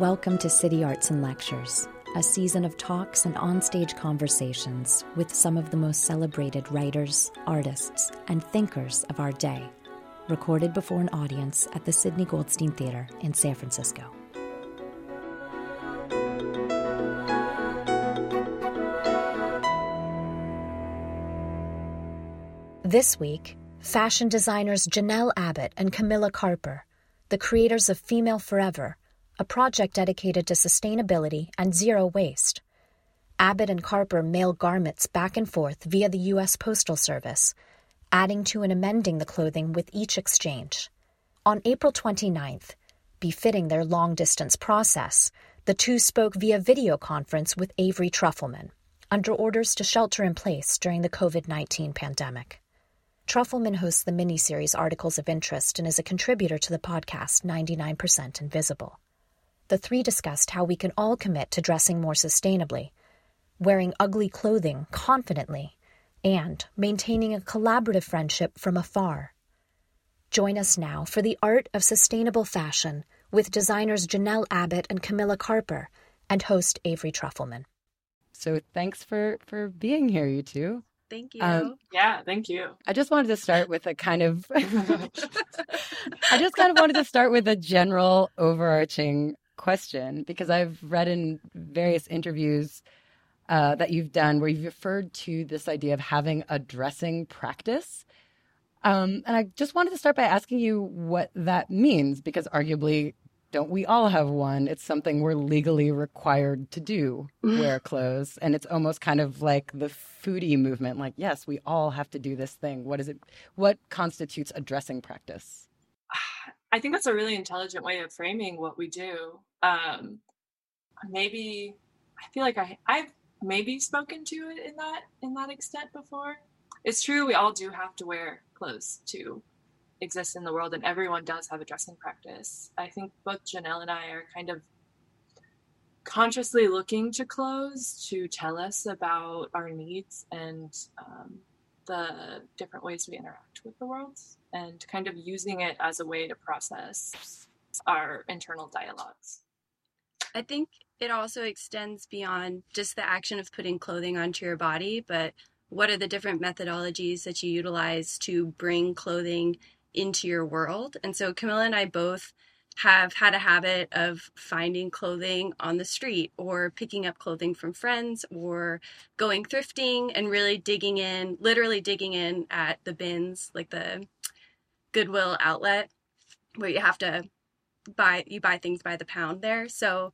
Welcome to City Arts and Lectures, a season of talks and onstage conversations with some of the most celebrated writers, artists, and thinkers of our day, recorded before an audience at the Sydney Goldstein Theater in San Francisco. This week, fashion designers Janelle Abbott and Camilla Carper, the creators of FEMAIL Forever, a project dedicated to sustainability and zero waste. Abbott and Carper mail garments back and forth via the U.S. Postal Service, adding to and amending the clothing with each exchange. On April 29th, befitting their long distance process, the two spoke via video conference with Avery Trufelman, under orders to shelter in place during the COVID 19 pandemic. Trufelman hosts the miniseries Articles of Interest and is a contributor to the podcast 99% Invisible the three discussed how we can all commit to dressing more sustainably, wearing ugly clothing confidently, and maintaining a collaborative friendship from afar. Join us now for the art of sustainable fashion with designers Janelle Abbott and Camilla Carper and host Avery Trufelman. So thanks for for being here, you two. Thank you. Um, yeah, thank you. I just wanted to start with a kind of I just kind of wanted to start with a general overarching question because I've read in various interviews uh, that you've done where you've referred to this idea of having a dressing practice. Um, and I just wanted to start by asking you what that means because arguably, don't we all have one? It's something we're legally required to do, wear clothes. And it's almost kind of like the foodie movement like, yes, we all have to do this thing. What is it? What constitutes a dressing practice? I think that's a really intelligent way of framing what we do. Um, maybe I feel like I I've maybe spoken to it in that in that extent before. It's true we all do have to wear clothes to exist in the world, and everyone does have a dressing practice. I think both Janelle and I are kind of consciously looking to clothes to tell us about our needs and um, the different ways we interact with the world and kind of using it as a way to process our internal dialogues. I think it also extends beyond just the action of putting clothing onto your body, but what are the different methodologies that you utilize to bring clothing into your world? And so Camilla and I both have had a habit of finding clothing on the street or picking up clothing from friends or going thrifting and really digging in, literally digging in at the bins, like the Goodwill outlet where you have to buy you buy things by the pound there. So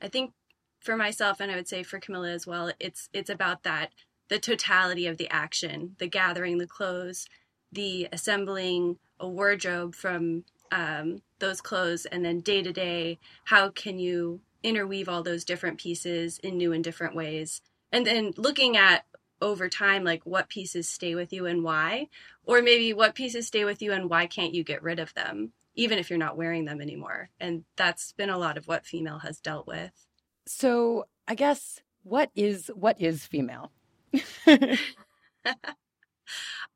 I think for myself and I would say for Camilla as well, it's it's about that the totality of the action, the gathering the clothes, the assembling a wardrobe from um, those clothes, and then day to day, how can you interweave all those different pieces in new and different ways? And then looking at over time like what pieces stay with you and why or maybe what pieces stay with you and why can't you get rid of them even if you're not wearing them anymore. And that's been a lot of what FEMAIL has dealt with. So i guess what is what is FEMAIL?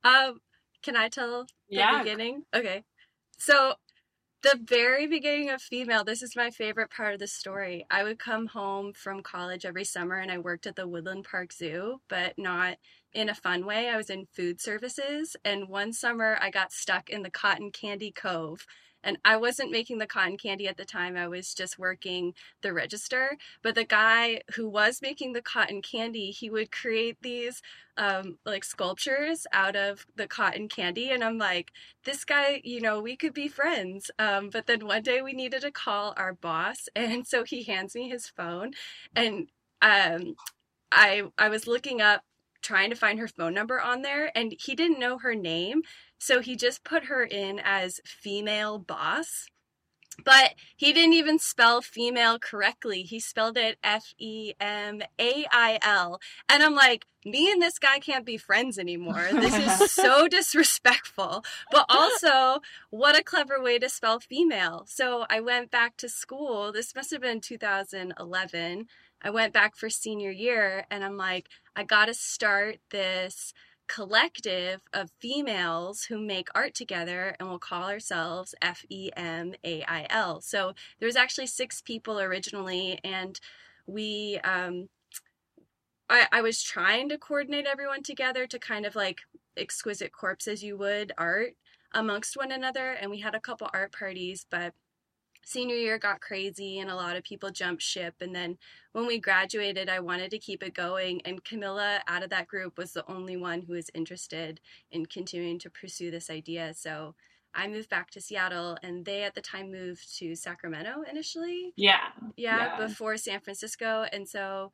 Um can i tell the yeah. beginning? Okay. So the very beginning of FEMAIL this is my favorite part of the story. I would come home from college every summer and i worked at the woodland park zoo but not in a fun way. I was in food services. And one summer i got stuck in the cotton candy cove and I wasn't making the cotton candy at the time. I was just working the register. But the guy who was making the cotton candy, he would create these um, like sculptures out of the cotton candy. And I'm like, this guy, you know, we could be friends. Um, but then one day we needed to call our boss. And so he hands me his phone. And um, I, I was looking up trying to find her phone number on there and he didn't know her name so he just put her in as female boss. But he didn't even spell female correctly. He spelled it F E M A I L. And I'm like, me and this guy can't be friends anymore. This is so disrespectful. But also, what a clever way to spell female. So I went back to school. This must have been 2011. I went back for senior year and I'm like, I got to start this collective of females who make art together and we'll call ourselves F E M A I L. So there was actually six people originally, and we, um, I, I was trying to coordinate everyone together to kind of like exquisite corpses you would art amongst one another. And we had a couple art parties, but senior year got crazy and a lot of people jumped ship. And then when we graduated i wanted to keep it going. And camilla out of that group was the only one who was interested in continuing to pursue this idea. So i moved back to seattle and they at the time moved to sacramento initially. Yeah. Yeah, yeah. before san francisco. And so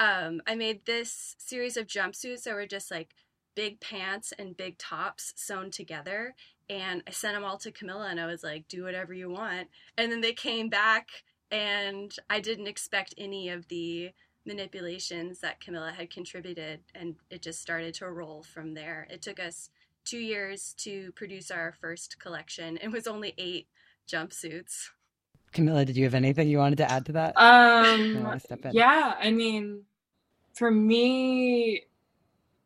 um, i made this series of jumpsuits that were just like big pants and big tops sewn together and I sent them all to Camilla and I was like, do whatever you want. And then they came back and I didn't expect any of the manipulations that Camilla had contributed and it just started to roll from there. It took us two years to produce our first collection. It was only eight jumpsuits. Camilla, did you have anything you wanted to add to that? Um, yeah, I mean, for me,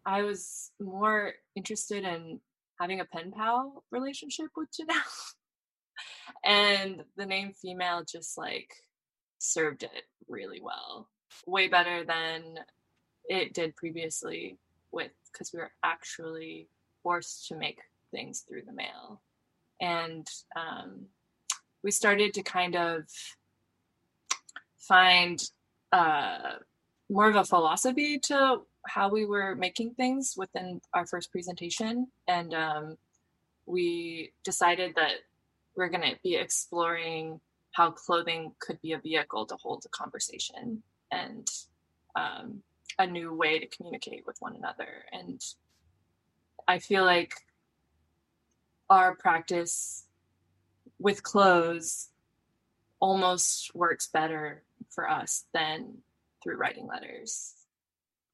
I was more interested in having a pen pal relationship with Janelle. and the name FEMAIL just like served it really well. Way better than it did previously with because we were actually forced to make things through the mail. And um, we started to kind of find uh, more of a philosophy to how we were making things within our first presentation, and um, we decided that we're going to be exploring how clothing could be a vehicle to hold a conversation and um, a new way to communicate with one another. And I feel like our practice with clothes almost works better for us than through writing letters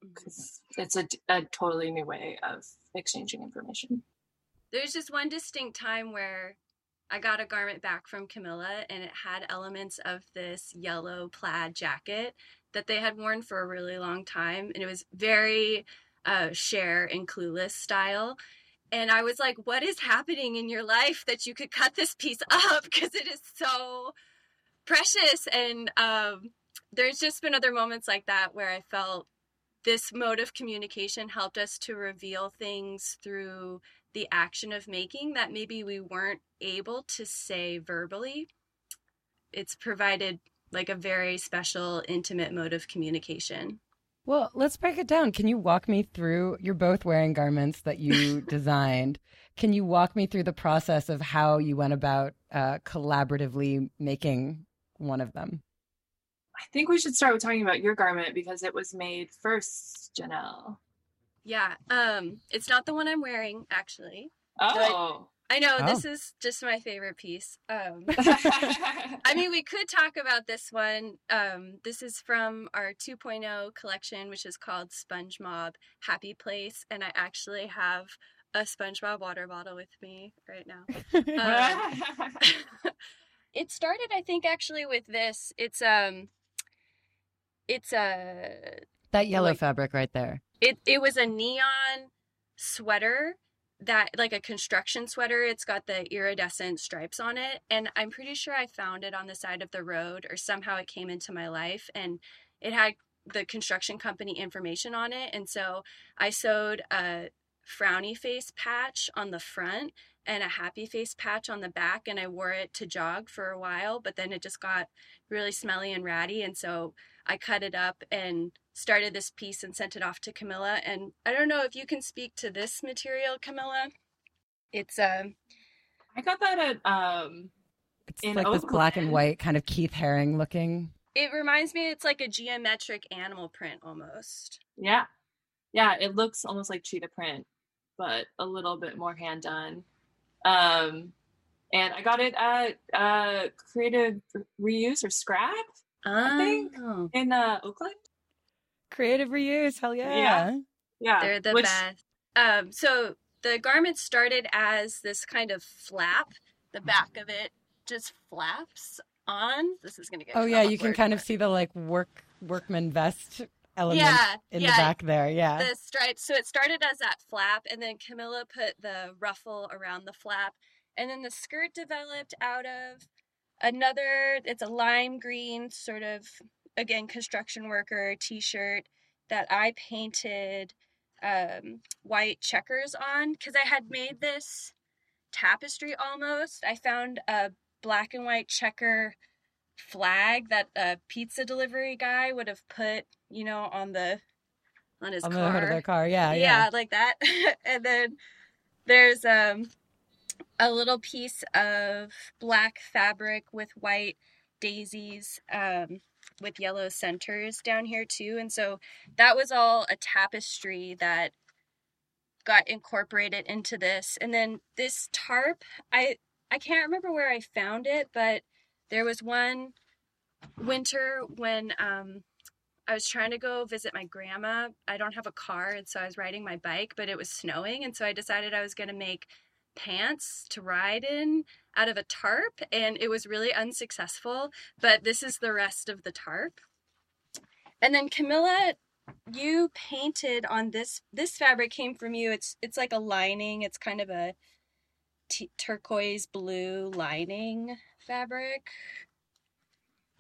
because it's a, a totally new way of exchanging information. There's just one distinct time where I got a garment back from Camilla and it had elements of this yellow plaid jacket that they had worn for a really long time. And it was very uh, Cher and clueless style. And I was like, what is happening in your life that you could cut this piece up? Because it is so precious. And um, there's just been other moments like that where I felt this mode of communication helped us to reveal things through the action of making that maybe we weren't able to say verbally. It's provided like a very special, intimate mode of communication. Well, let's break it down. Can you walk me through? You're both wearing garments that you designed. Can you walk me through the process of how you went about uh, collaboratively making one of them? I think we should start with talking about your garment because it was made first, Janelle. Yeah, um, it's not the one I'm wearing actually. Oh. I know oh. this is just my favorite piece. Um, I mean, we could talk about this one. Um, this is from our 2.0 collection, which is called SpongeMob Happy Place, and I actually have a SpongeBob water bottle with me right now. Um, it started, I think, actually with this. It's um, it's a that yellow like, fabric right there. It it was a neon sweater that like a construction sweater. It's got the iridescent stripes on it, and I'm pretty sure I found it on the side of the road, or somehow it came into my life, and it had the construction company information on it, and so I sewed a frowny face patch on the front and a happy face patch on the back and I wore it to jog for a while but then it just got really smelly and ratty and so I cut it up and started this piece and sent it off to Camilla and I don't know if you can speak to this material Camilla it's um I got that at um it's like Oakland. this black and white kind of Keith Haring looking it reminds me it's like a geometric animal print almost yeah yeah it looks almost like cheetah print but a little bit more hand done. Um, and I got it at uh, Creative Reuse or Scrap. I think, oh. in uh, Oakland. Creative Reuse, hell yeah. Yeah. yeah. They're the Which... best. Um, so the garment started as this kind of flap. The back of it just flaps on. This is going to get. Oh, yeah. You can kind of see the like work workman vest element yeah, in yeah. the back there. Yeah. The stripes. So it started as that flap, and then Camilla put the ruffle around the flap. And then the skirt developed out of another, it's a lime green, sort of, again, construction worker t shirt that I painted um, white checkers on because I had made this tapestry almost. I found a black and white checker flag that a pizza delivery guy would have put, you know, on the on his on car. the hood of their car. Yeah, yeah, yeah, like that. and then there's um a little piece of black fabric with white daisies um with yellow centers down here too. And so that was all a tapestry that got incorporated into this. And then this tarp, I I can't remember where I found it, but there was one winter when um I was trying to go visit my grandma. I don't have a car, and so I was riding my bike, but it was snowing, and so I decided I was going to make pants to ride in out of a tarp and it was really unsuccessful but this is the rest of the tarp. And then camilla you painted on this this fabric came from you. It's it's like a lining. It's kind of a t- turquoise blue lining fabric.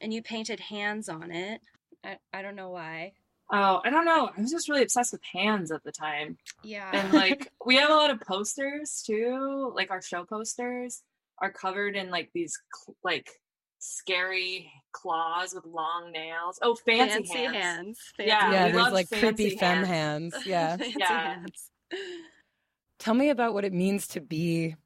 And you painted hands on it. I, I don't know why Oh, I don't know. I was just really obsessed with hands at the time. Yeah. And like we have a lot of posters too. Like our show posters are covered in like these like scary claws with long nails. Oh, fancy, fancy hands. hands. Fancy yeah, yeah. There's like creepy femme hands. hands. Yeah. yeah. Hands. Tell me about what it means to be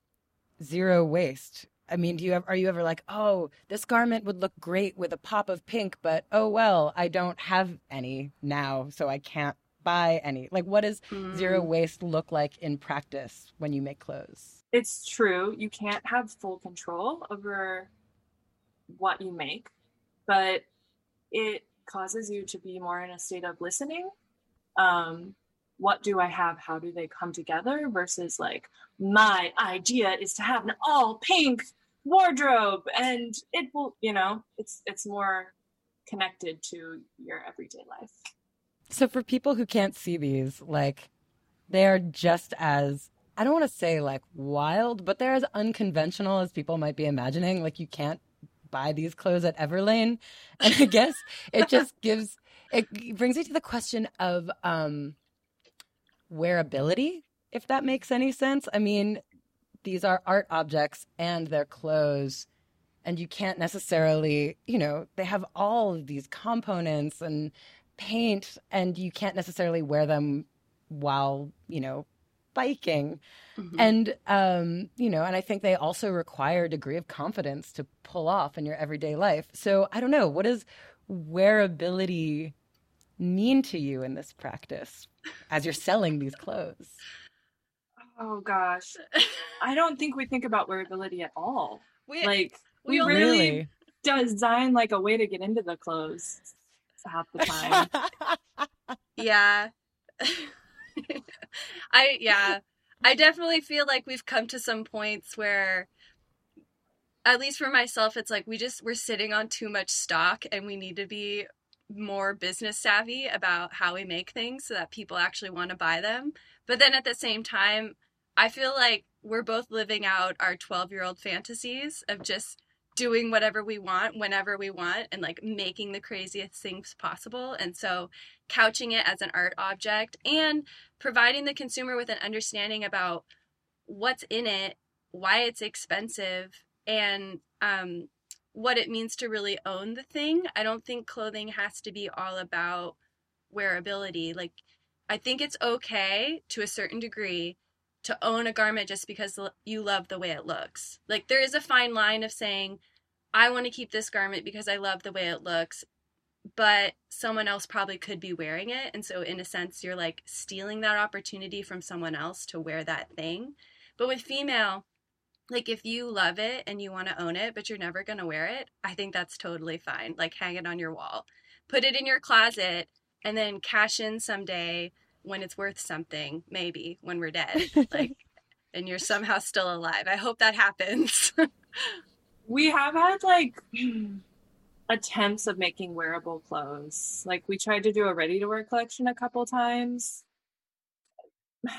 zero waste. I mean, do you have, are you ever like, oh, this garment would look great with a pop of pink, but oh well, I don't have any now, so I can't buy any. Like, what does mm. zero waste look like in practice when you make clothes? It's true. You can't have full control over what you make, but it causes you to be more in a state of listening. Um, what do I have? How do they come together? Versus like, my idea is to have an all pink wardrobe and it will you know it's it's more connected to your everyday life. So for people who can't see these like they are just as i don't want to say like wild but they're as unconventional as people might be imagining. Like you can't buy these clothes at everlane. And i guess it just gives it brings me to the question of um wearability if that makes any sense. I mean these are art objects and they're clothes. And you can't necessarily you know they have all of these components and paint and you can't necessarily wear them while you know biking. Mm-hmm. and um you know and i think they also require a degree of confidence to pull off in your everyday life. So i don't know what does wearability mean to you in this practice as you're selling these clothes Oh gosh. I don't think we think about wearability at all. We, like we, we really, really design like a way to get into the clothes half the time. yeah. I yeah. I definitely feel like we've come to some points where at least for myself it's like we just we're sitting on too much stock and we need to be more business savvy about how we make things so that people actually want to buy them. But then at the same time, I feel like we're both living out our 12 year old fantasies of just doing whatever we want whenever we want and like making the craziest things possible. And so couching it as an art object and providing the consumer with an understanding about what's in it, why it's expensive, and um, what it means to really own the thing. I don't think clothing has to be all about wearability. Like, I think it's okay to a certain degree to own a garment just because you love the way it looks. Like there is a fine line of saying, I want to keep this garment because I love the way it looks, but someone else probably could be wearing it. And so, in a sense, you're like stealing that opportunity from someone else to wear that thing. But with FEMAIL, like if you love it and you want to own it, but you're never going to wear it, I think that's totally fine. Like hang it on your wall, put it in your closet, and then cash in someday when it's worth something, maybe when we're dead, like, and you're somehow still alive. I hope that happens. we have had like attempts of making wearable clothes. Like we tried to do a ready to wear collection a couple times.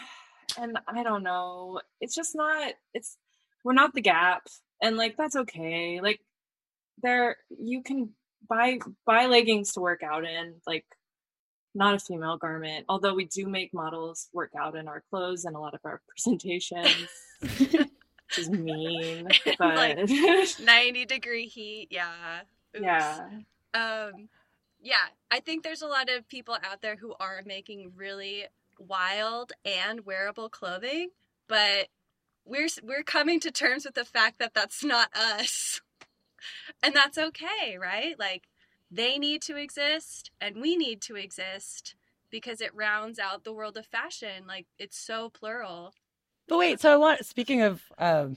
And I don't know. It's just not it's we're not the gap and like that's okay. Like there you can buy buy leggings to work out in like not a FEMAIL garment although we do make models work out in our clothes and a lot of our presentations which is mean but like 90 degree heat yeah Oops. yeah um yeah i think there's a lot of people out there who are making really wild and wearable clothing but we're we're coming to terms with the fact that that's not us and that's okay, right? Like they need to exist and we need to exist because it rounds out the world of fashion. Like it's so plural. But wait, so I want speaking of uh,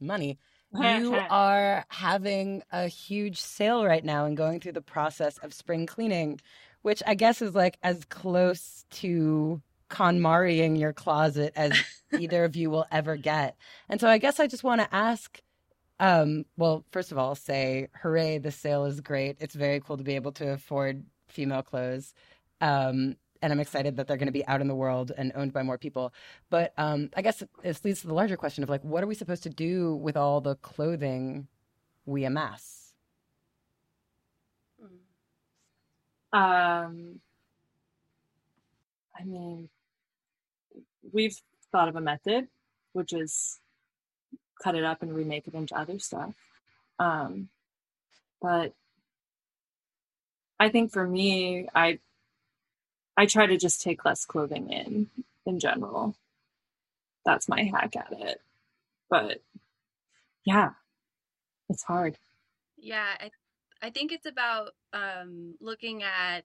money, you are having a huge sale right now and going through the process of spring cleaning, which I guess is like as close to KonMariing your closet as either of you will ever get. And so I guess I just want to ask um, well, first of all, say hooray! The sale is great. It's very cool to be able to afford FEMAIL clothes, um, and I'm excited that they're going to be out in the world and owned by more people. But um, I guess this leads to the larger question of like, what are we supposed to do with all the clothing we amass? Um, I mean, we've thought of a method, which is cut it up and remake it into other stuff. Um, but I think for me, I I try to just take less clothing in in general. That's my hack at it. But yeah, it's hard. Yeah, I I think it's about um, looking at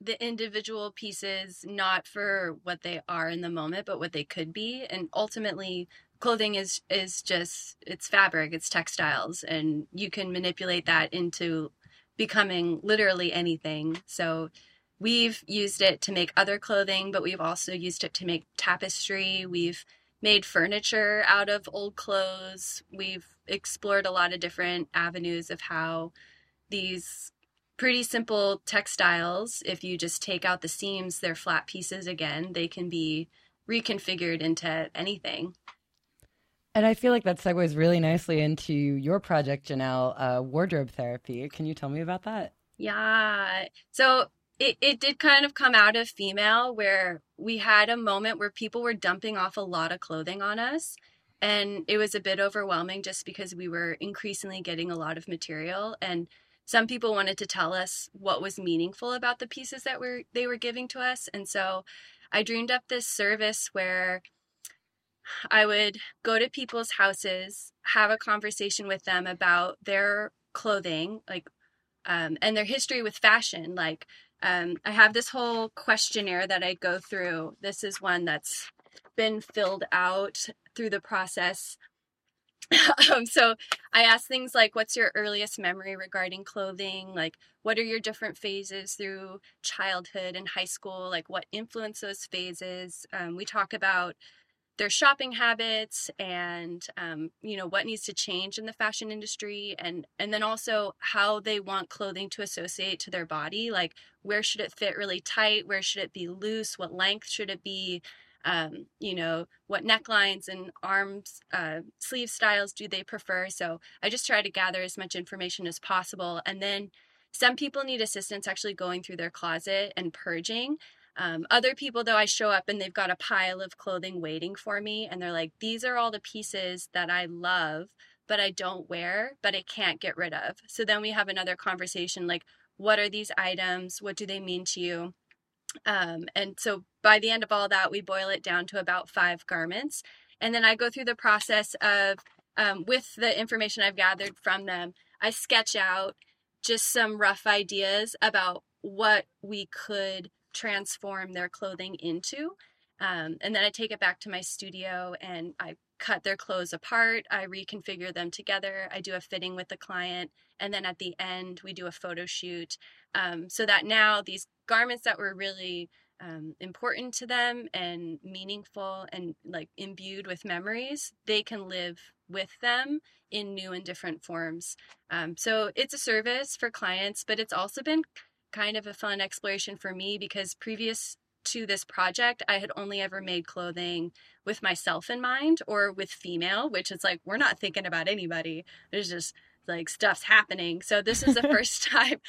the individual pieces not for what they are in the moment, but what they could be, and ultimately clothing is is just it's fabric it's textiles and you can manipulate that into becoming literally anything. So we've used it to make other clothing but we've also used it to make tapestry. We've made furniture out of old clothes. We've explored a lot of different avenues of how these pretty simple textiles if you just take out the seams they're flat pieces again. They can be reconfigured into anything and I feel like that segues really nicely into your project, Janelle, uh, wardrobe therapy. Can you tell me about that? Yeah. So it, it did kind of come out of FEMAIL where we had a moment where people were dumping off a lot of clothing on us. And it was a bit overwhelming just because we were increasingly getting a lot of material. And some people wanted to tell us what was meaningful about the pieces that were they were giving to us. And so I dreamed up this service where I would go to people's houses, have a conversation with them about their clothing, like, um, and their history with fashion. Like, um, I have this whole questionnaire that I go through. This is one that's been filled out through the process. um, so I ask things like, what's your earliest memory regarding clothing? Like, what are your different phases through childhood and high school? Like, what influenced those phases? Um, we talk about their shopping habits and um, you know what needs to change in the fashion industry and and then also how they want clothing to associate to their body like where should it fit really tight? Where should it be loose? What length should it be? Um, you know what necklines and arms uh, sleeve styles do they prefer? So i just try to gather as much information as possible. And then some people need assistance actually going through their closet and purging um, other people, though, I show up and they've got a pile of clothing waiting for me, and they're like, These are all the pieces that I love, but I don't wear, but I can't get rid of. So then we have another conversation like, What are these items? What do they mean to you? Um, and so by the end of all that, we boil it down to about five garments. And then I go through the process of, um, with the information I've gathered from them, I sketch out just some rough ideas about what we could transform their clothing into. Um, and then I take it back to my studio and I cut their clothes apart. I reconfigure them together. I do a fitting with the client. And then at the end, we do a photo shoot um, so that now these garments that were really um, important to them and meaningful and like imbued with memories, they can live with them in new and different forms. Um, so it's a service for clients, but it's also been kind of a fun exploration for me because previous to this project, I had only ever made clothing with myself in mind or with FEMAIL, which is like, we're not thinking about anybody. There's just like stuff's happening. So this is the first time.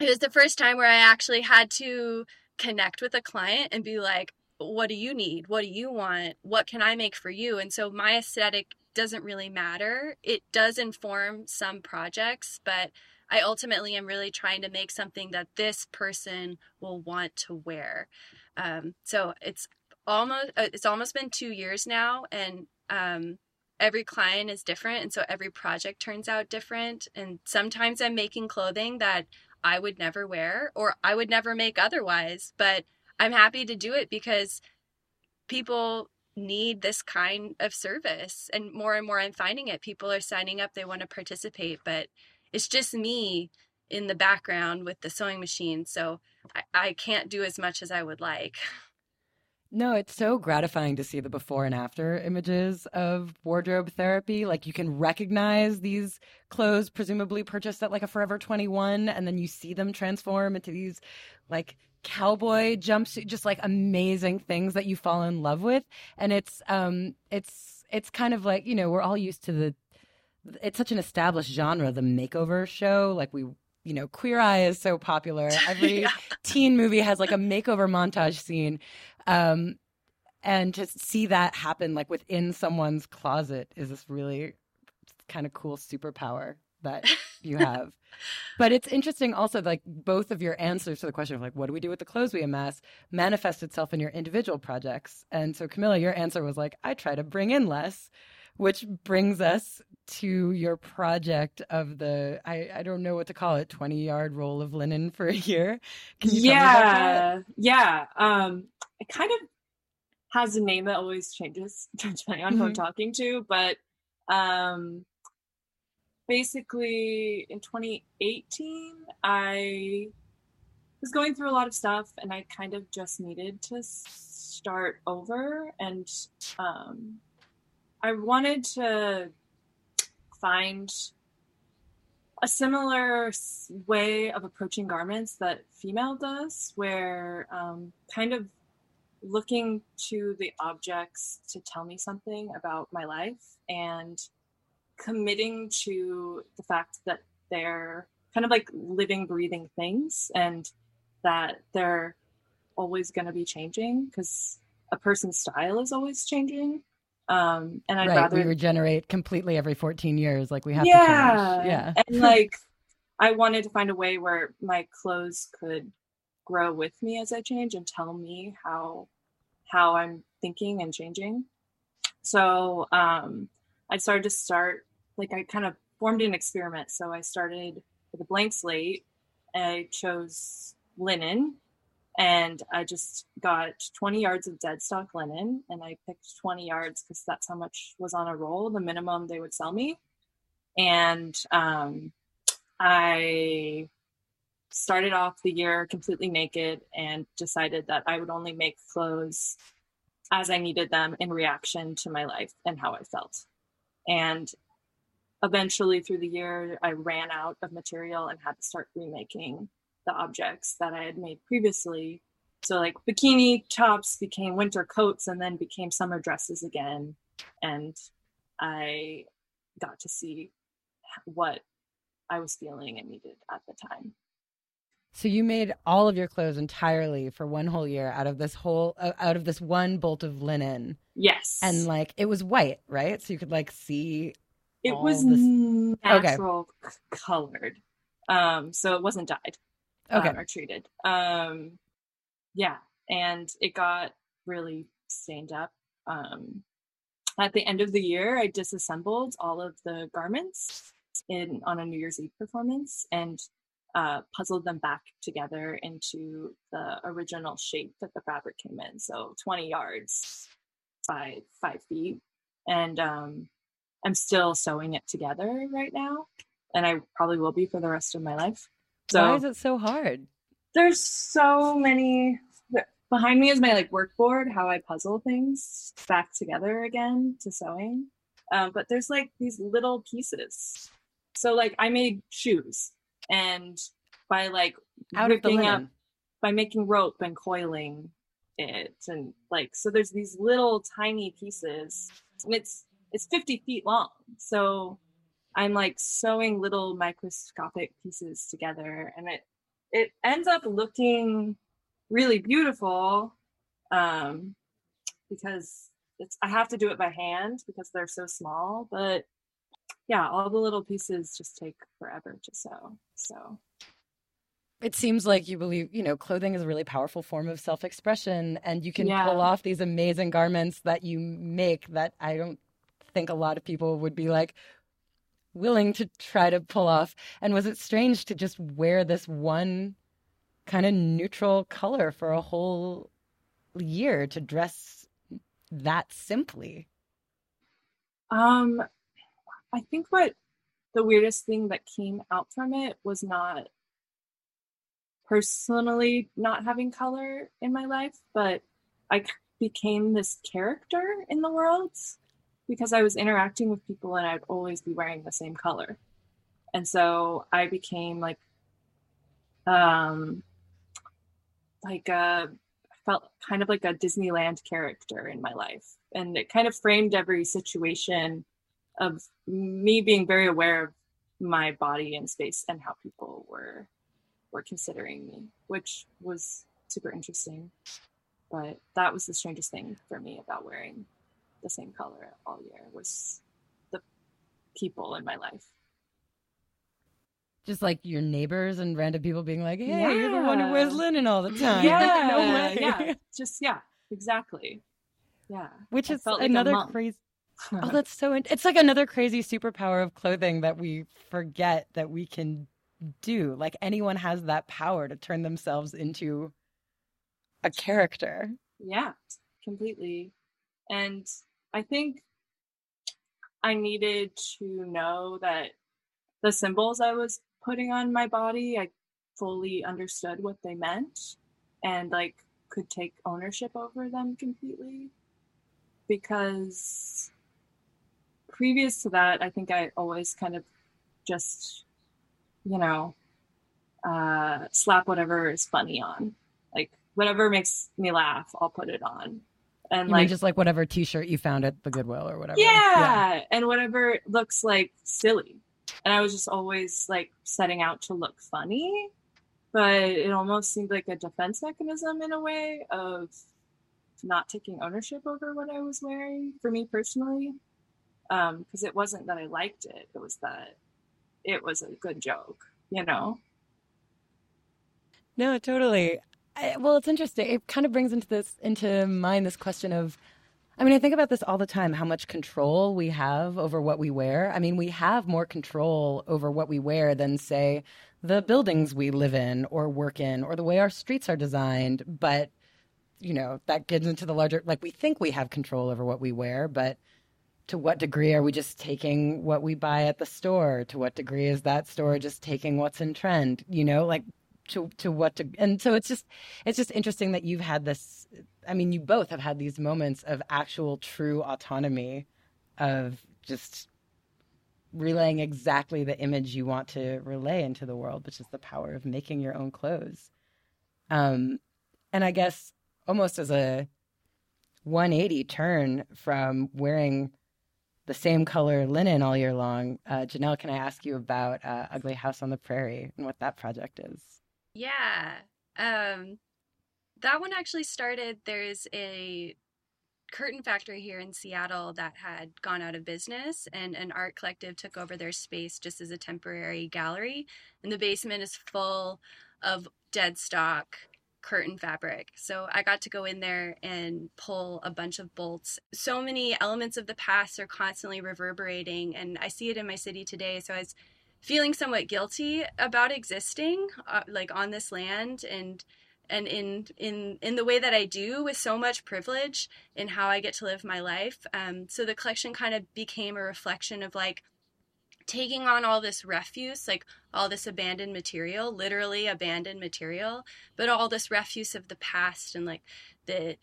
It was the first time where I actually had to connect with a client and be like, what do you need? What do you want? What can I make for you? And so my aesthetic doesn't really matter. It does inform some projects, but I ultimately am really trying to make something that this person will want to wear. Um, so it's almost uh, it's almost been two years now, and um, every client is different, and so every project turns out different. And sometimes I'm making clothing that I would never wear or I would never make otherwise. But I'm happy to do it because people need this kind of service. And more and more I'm finding it. People are signing up, they want to participate, but it's just me in the background with the sewing machine. So I, I can't do as much as I would like. No, it's so gratifying to see the before and after images of wardrobe therapy. Like you can recognize these clothes presumably purchased at like a Forever 21 and then you see them transform into these like cowboy jumpsuit just like amazing things that you fall in love with and it's um it's it's kind of like, you know, we're all used to the it's such an established genre, the makeover show. Like we you know, Queer Eye is so popular. Every yeah. teen movie has like a makeover montage scene. Um, and to see that happen like within someone's closet is this really kind of cool superpower that you have. but it's interesting also like both of your answers to the question of like what do we do with the clothes we amass manifest itself in your individual projects. And so Camilla, your answer was like I try to bring in less, which brings us to your project of the I, I don't know what to call it 20 yard roll of linen for a year. yeah. Yeah. Um it kind of has a name that always changes depending on mm-hmm. who I'm mm-hmm. talking to, but um, basically in 2018, I was going through a lot of stuff and I kind of just needed to start over. And um, I wanted to find a similar way of approaching garments that FEMAIL does, where um, kind of looking to the objects to tell me something about my life and committing to the fact that they're kind of like living, breathing things and that they're always going to be changing because a person's style is always changing. Um, and I'd right, rather we regenerate completely every 14 years, like we have yeah, to. Yeah. And like, I wanted to find a way where my clothes could grow with me as I change and tell me how how I'm thinking and changing. So um, I started to start like I kind of formed an experiment. So I started with a blank slate. I chose linen and I just got 20 yards of dead stock linen and I picked 20 yards because that's how much was on a roll, the minimum they would sell me. And um, I started off the year completely naked and decided that I would only make clothes as I needed them in reaction to my life and how I felt. And eventually through the year, I ran out of material and had to start remaking the objects that I had made previously. So, like bikini tops became winter coats and then became summer dresses again. And I got to see what I was feeling and needed at the time. So you made all of your clothes entirely for one whole year out of this whole uh, out of this one bolt of linen. Yes. And like it was white, right? So you could like see it was this... natural okay. colored. Um so it wasn't dyed okay. Um, treated. Um yeah, and it got really stained up. Um at the end of the year I disassembled all of the garments in on a New Year's Eve performance and uh, puzzled them back together into the original shape that the fabric came in. So 20 yards by five feet. And um, I'm still sewing it together right now. And I probably will be for the rest of my life. So, Why is it so hard? There's so many behind me is my like work board, how I puzzle things back together again to sewing. Um, but there's like these little pieces. So like I made shoes and by like out of the linen. Up, by making rope and coiling it and like so there's these little tiny pieces and it's it's 50 feet long so i'm like sewing little microscopic pieces together and it it ends up looking really beautiful um because it's i have to do it by hand because they're so small but yeah all the little pieces just take forever to sew so it seems like you believe, you know, clothing is a really powerful form of self expression and you can yeah. pull off these amazing garments that you make that I don't think a lot of people would be like willing to try to pull off. And was it strange to just wear this one kind of neutral color for a whole year to dress that simply? Um, I think what the weirdest thing that came out from it was not personally not having color in my life, but I became this character in the world because I was interacting with people and I'd always be wearing the same color. And so I became like um like a felt kind of like a Disneyland character in my life. And it kind of framed every situation of me being very aware of my body and space and how people were were considering me, which was super interesting. But that was the strangest thing for me about wearing the same color all year was the people in my life. Just like your neighbors and random people being like, "Hey, yeah. you're the one who wears linen all the time." Yeah, no yeah, just yeah, exactly. Yeah, which I is another like crazy. oh, that's so. In- it's like another crazy superpower of clothing that we forget that we can do. Like anyone has that power to turn themselves into a character. Yeah, completely. And I think I needed to know that the symbols I was putting on my body, I fully understood what they meant and like could take ownership over them completely. Because previous to that, I think I always kind of just you know, uh, slap whatever is funny on. Like whatever makes me laugh, I'll put it on. And you like just like whatever T-shirt you found at the Goodwill or whatever. Yeah, yeah, and whatever looks like silly. And I was just always like setting out to look funny, but it almost seemed like a defense mechanism in a way of not taking ownership over what I was wearing for me personally. Um, Because it wasn't that I liked it; it was that it was a good joke, you know? No, totally. I, well, it's interesting. It kind of brings into this into mind this question of I mean, I think about this all the time how much control we have over what we wear. I mean, we have more control over what we wear than, say, the buildings we live in or work in or the way our streets are designed. But, you know, that gets into the larger, like, we think we have control over what we wear, but to what degree are we just taking what we buy at the store? To what degree is that store just taking what's in trend? You know, like to to what to and so it's just it's just interesting that you've had this I mean you both have had these moments of actual true autonomy of just relaying exactly the image you want to relay into the world, which is the power of making your own clothes. Um and I guess almost as a 180 turn from wearing the same color linen all year long. Uh, Janelle, can I ask you about uh, Ugly House on the Prairie and what that project is? Yeah. Um, that one actually started. There's a curtain factory here in Seattle that had gone out of business, and an art collective took over their space just as a temporary gallery. And the basement is full of dead stock curtain fabric. So I got to go in there and pull a bunch of bolts. So many elements of the past are constantly reverberating, and I see it in my city today. So I was feeling somewhat guilty about existing, uh, like on this land, and and in in in the way that I do with so much privilege in how I get to live my life. Um, so the collection kind of became a reflection of like taking on all this refuse, like all this abandoned material, literally abandoned material, but all this refuse of the past and like the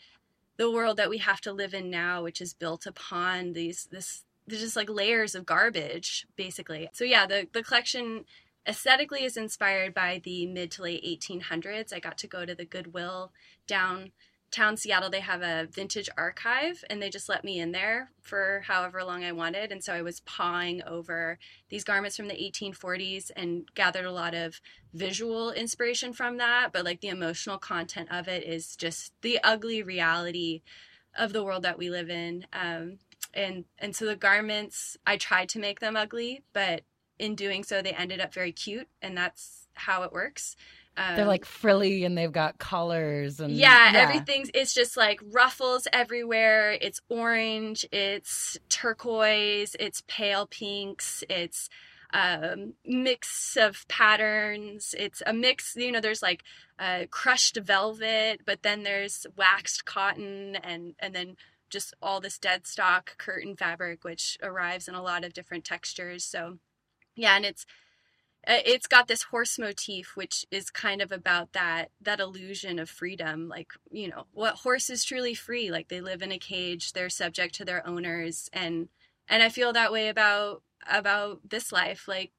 the world that we have to live in now, which is built upon these this there's just like layers of garbage, basically. So yeah, the the collection aesthetically is inspired by the mid to late 1800s. I got to go to the Goodwill downtown Seattle, they have a vintage archive and they just let me in there for however long I wanted. And so I was pawing over these garments from the 1840s and gathered a lot of visual inspiration from that. But like the emotional content of it is just the ugly reality of the world that we live in. Um, and, and so the garments, I tried to make them ugly, but in doing so, they ended up very cute. And that's how it works. Um, They're like frilly and they've got collars and yeah, yeah, everything's it's just like ruffles everywhere. It's orange, it's turquoise, it's pale pinks, it's um, mix of patterns. It's a mix, you know, there's like uh, crushed velvet, but then there's waxed cotton and and then just all this dead stock curtain fabric which arrives in a lot of different textures. So yeah, and it's uh, it's got this horse motif which is kind of about that that illusion of freedom. Like you know what horse is truly free? Like they live in a cage they're subject to their owners and and i feel that way about about this life. Like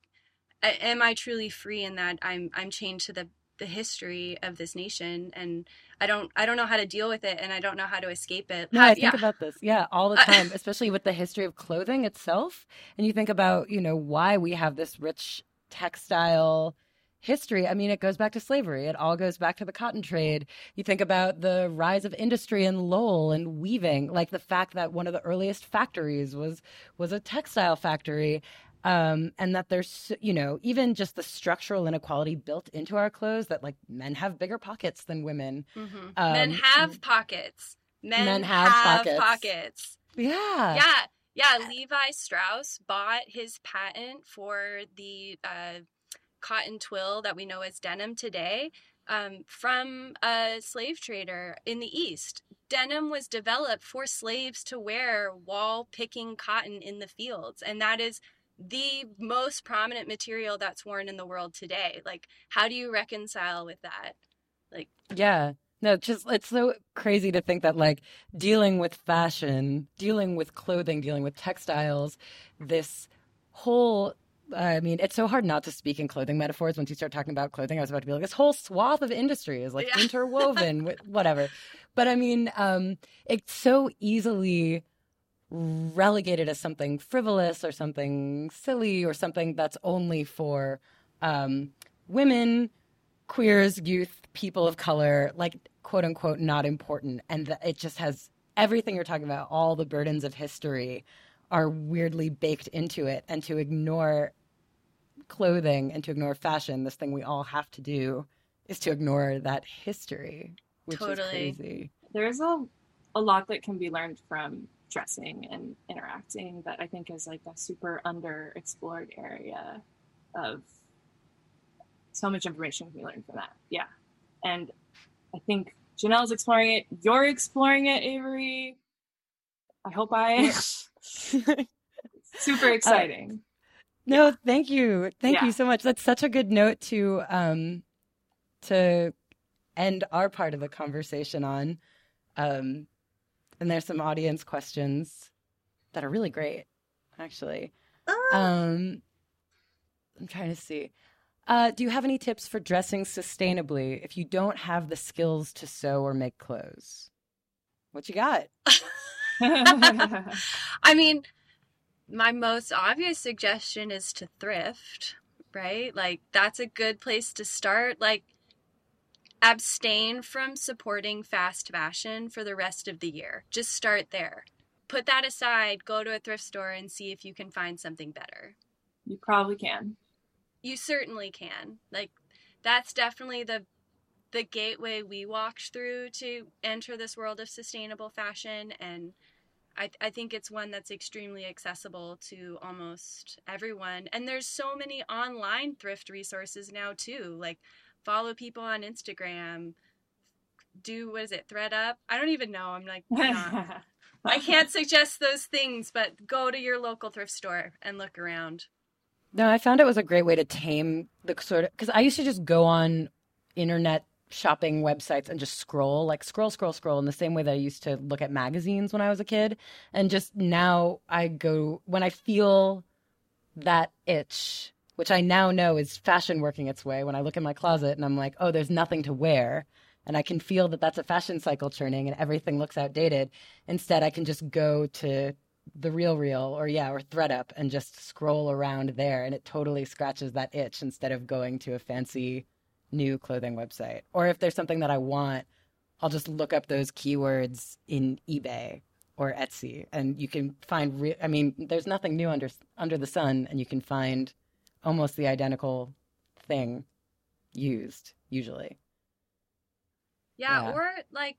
am i truly free in that i'm i'm chained to the the history of this nation and I don't I don't know how to deal with it and I don't know how to escape it. No, I think yeah. about this. Yeah, all the uh, time, especially with the history of clothing itself. And you think about, you know, why we have this rich textile history. I mean, it goes back to slavery. It all goes back to the cotton trade. You think about the rise of industry in Lowell and weaving, like the fact that one of the earliest factories was was a textile factory. Um, and that there's, you know, even just the structural inequality built into our clothes that like men have bigger pockets than women. Mm-hmm. Um, men have pockets. Men, men have, have pockets. pockets. Yeah. Yeah. Yeah, Levi Strauss bought his patent for the uh, cotton twill that we know as denim today um, from a slave trader in the East. Denim was developed for slaves to wear while picking cotton in the fields, and that is the most prominent material that's worn in the world today. Like, how do you reconcile with that? Like, yeah. No, just it's so crazy to think that like dealing with fashion, dealing with clothing, dealing with textiles, this whole I mean, it's so hard not to speak in clothing metaphors once you start talking about clothing. I was about to be like, this whole swath of industry is like yeah. interwoven with whatever. But I mean, um, it's so easily relegated as something frivolous or something silly or something that's only for um, women, queers, youth, people of color, like quote unquote not important. And it just has everything you're talking about, all the burdens of history are weirdly baked into it. And to ignore clothing and to ignore fashion, this thing we all have to do is to ignore that history, which totally. is crazy. There's a, a lot that can be learned from dressing and interacting that I think is like a super underexplored area of so much information can be learned from that. Yeah. And I think Janelle's exploring it. You're exploring it, Avery. I hope I. Super uh, exciting. Uh, no, thank you, thank yeah. you so much. That's such a good note to um to end our part of the conversation on. Um, and there's some audience questions that are really great, actually. Oh. Um, I'm trying to see. Uh, do you have any tips for dressing sustainably if you don't have the skills to sew or make clothes? What you got? I mean, my most obvious suggestion is to thrift, right? Like, that's a good place to start. Like, abstain from supporting fast fashion for the rest of the year. Just start there. Put that aside, go to a thrift store and see if you can find something better. You probably can you certainly can. Like that's definitely the the gateway we walked through to enter this world of sustainable fashion and I, I think it's one that's extremely accessible to almost everyone. And there's so many online thrift resources now too. Like follow people on Instagram, do what is it, ThredUp? I don't even know. I'm like I can't suggest those things, but go to your local thrift store and look around. No, I found it was a great way to tame the sort of because I used to just go on internet shopping websites and just scroll, like scroll, scroll, scroll in the same way that I used to look at magazines when I was a kid. And just now I go when I feel that itch, which I now know is fashion working its way. When I look in my closet and I'm like, oh, there's nothing to wear. And I can feel that that's a fashion cycle churning and everything looks outdated. Instead, I can just go to the real real or yeah or thredup and just scroll around there and it totally scratches that itch instead of going to a fancy new clothing website or if there's something that i want i'll just look up those keywords in ebay or etsy and you can find re- i mean there's nothing new under under the sun and you can find almost the identical thing used usually yeah, yeah. or like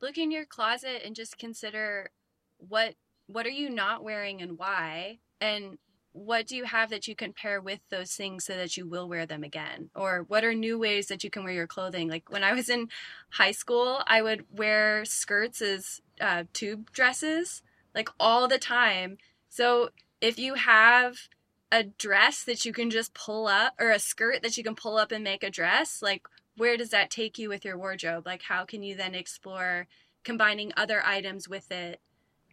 look in your closet and just consider what what are you not wearing and why? And what do you have that you can pair with those things so that you will wear them again? Or what are new ways that you can wear your clothing? Like when I was in high school, I would wear skirts as uh, tube dresses like all the time. So if you have a dress that you can just pull up or a skirt that you can pull up and make a dress, like where does that take you with your wardrobe? Like how can you then explore combining other items with it?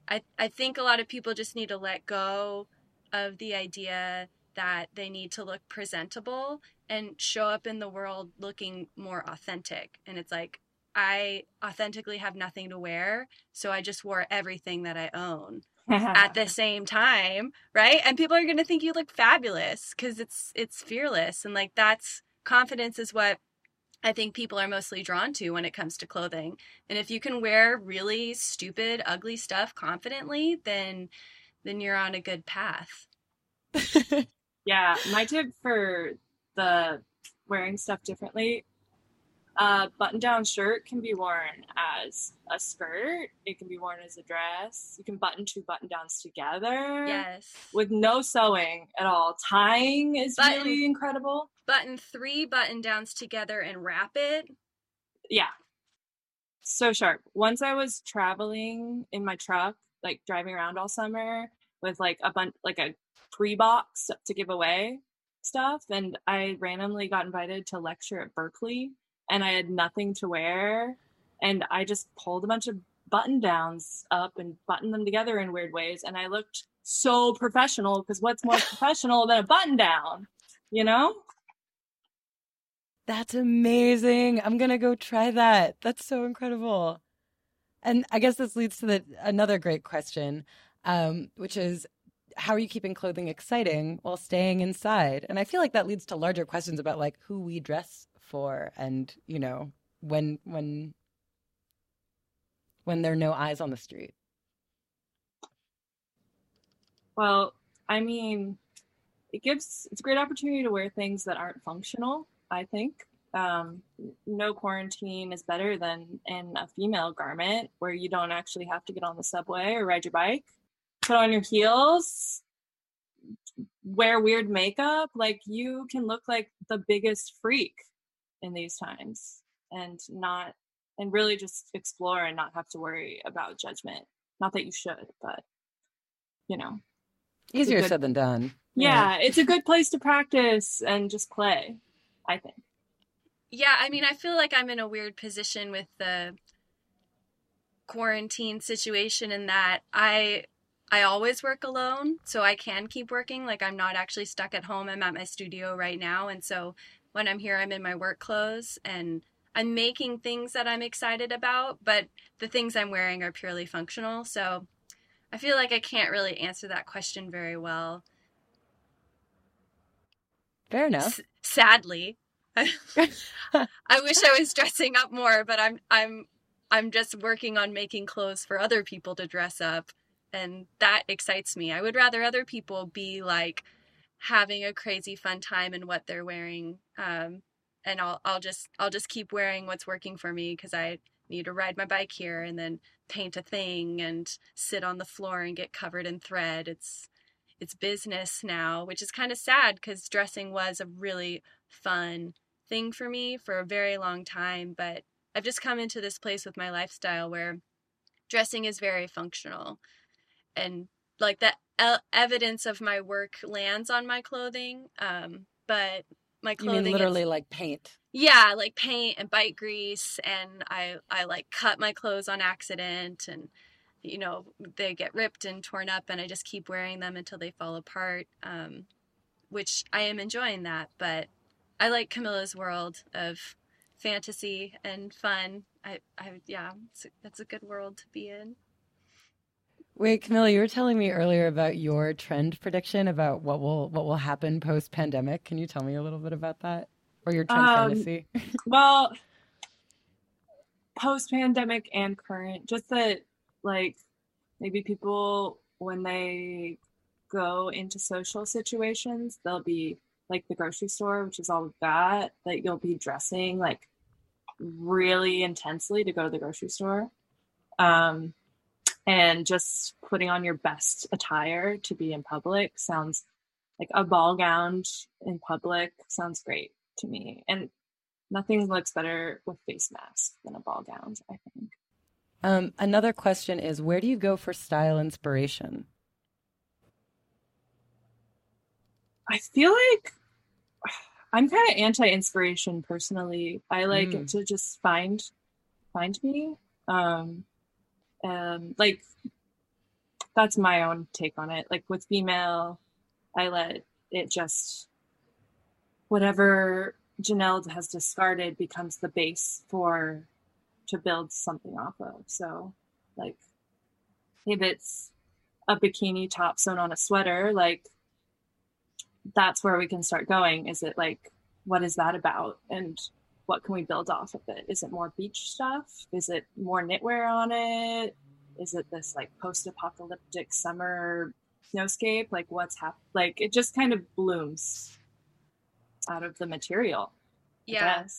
I, I think a lot of people just need to let go of the idea that they need to look presentable and show up in the world looking more authentic. And it's like, I authentically have nothing to wear, so I just wore everything that I own at the same time, right? And people are going to think you look fabulous cuz it's it's fearless and like that's confidence is what I think people are mostly drawn to when it comes to clothing. And if you can wear really stupid, ugly stuff confidently, then then you're on a good path. yeah, my tip for the wearing stuff differently a button down shirt can be worn as a skirt. It can be worn as a dress. You can button two button downs together. Yes. With no sewing at all. Tying is button, really incredible. Button three button downs together and wrap it. Yeah. So sharp. Once I was traveling in my truck, like driving around all summer with like a bunch, like a pre box to give away stuff. And I randomly got invited to lecture at Berkeley and I had nothing to wear. And I just pulled a bunch of button downs up and buttoned them together in weird ways. And I looked so professional because what's more professional than a button down, you know? That's amazing. I'm going to go try that. That's so incredible. And I guess this leads to the, another great question, um, which is how are you keeping clothing exciting while staying inside? And I feel like that leads to larger questions about like who we dress for and you know when when when there are no eyes on the street? Well i mean it gives it's a great opportunity to wear things that aren't functional i think. Um, no quarantine is better than in a FEMAIL garment where you don't actually have to get on the subway or ride your bike put on your heels wear weird makeup. Like you can look like the biggest freak in these times and not and really just explore and not have to worry about judgment not that you should but you know easier good, said than done yeah, yeah it's a good place to practice and just play i think yeah i mean i feel like i'm in a weird position with the quarantine situation in that i I always work alone, so I can keep working. Like I'm not actually stuck at home. I'm at my studio right now, and so when I'm here, I'm in my work clothes and I'm making things that I'm excited about, but the things I'm wearing are purely functional. So I feel like I can't really answer that question very well. Fair enough. S- sadly, I wish I was dressing up more, but I'm I'm I'm just working on making clothes for other people to dress up, and that excites me. I would rather other people be like having a crazy fun time in what they're wearing. Um, and I'll I'll just I'll just keep wearing what's working for me because I need to ride my bike here and then paint a thing and sit on the floor and get covered in thread. It's it's business now, which is kind of sad because dressing was a really fun thing for me for a very long time. But I've just come into this place with my lifestyle where dressing is very functional. And like the evidence of my work lands on my clothing. Um, but my clothing. You mean literally like paint? Yeah, like paint and bite grease, and I I like cut my clothes on accident, and you know they get ripped and torn up, and I just keep wearing them until they fall apart. Um, which I am enjoying that, but I like Camilla's world of fantasy and fun. I, I yeah, a, that's a good world to be in. Wait, Camilla, you were telling me earlier about your trend prediction about what will what will happen post pandemic. Can you tell me a little bit about that, or your trend um, fantasy? well, post pandemic and current, just that like maybe people when they go into social situations, they'll be like the grocery store, which is all of that, that you'll be dressing like really intensely to go to the grocery store. Um, and just putting on your best attire to be in public sounds like a ball gown in public sounds great to me. And nothing looks better with face masks than a ball gown, I think. Um, another question is where do you go for style inspiration? I feel like I'm kind of anti-inspiration personally. I like mm. to just find find me. Um, um, like that's my own take on it. Like with FEMAIL, I let it just whatever Janelle has discarded becomes the base for to build something off of. So, like, if it's a bikini top sewn on a sweater, like that's where we can start going. Is it like, what is that about? And what can we build off of it? Is it more beach stuff? Is it more knitwear on it? Is it this like post apocalyptic summer snowscape? Like what's happening? Like it just kind of blooms out of the material. Yeah. I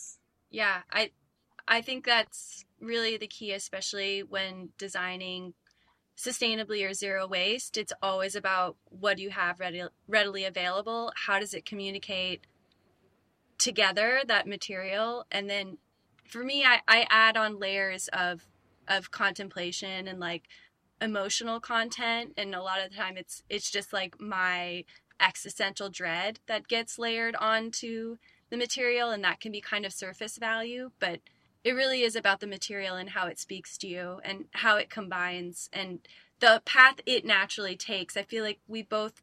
yeah. I I think that's really the key, especially when designing sustainably or zero waste, it's always about what do you have ready, readily available? How does it communicate together that material? And then for me, I, I add on layers of of contemplation and like emotional content and a lot of the time it's it's just like my existential dread that gets layered onto the material and that can be kind of surface value but it really is about the material and how it speaks to you and how it combines and the path it naturally takes. I feel like we both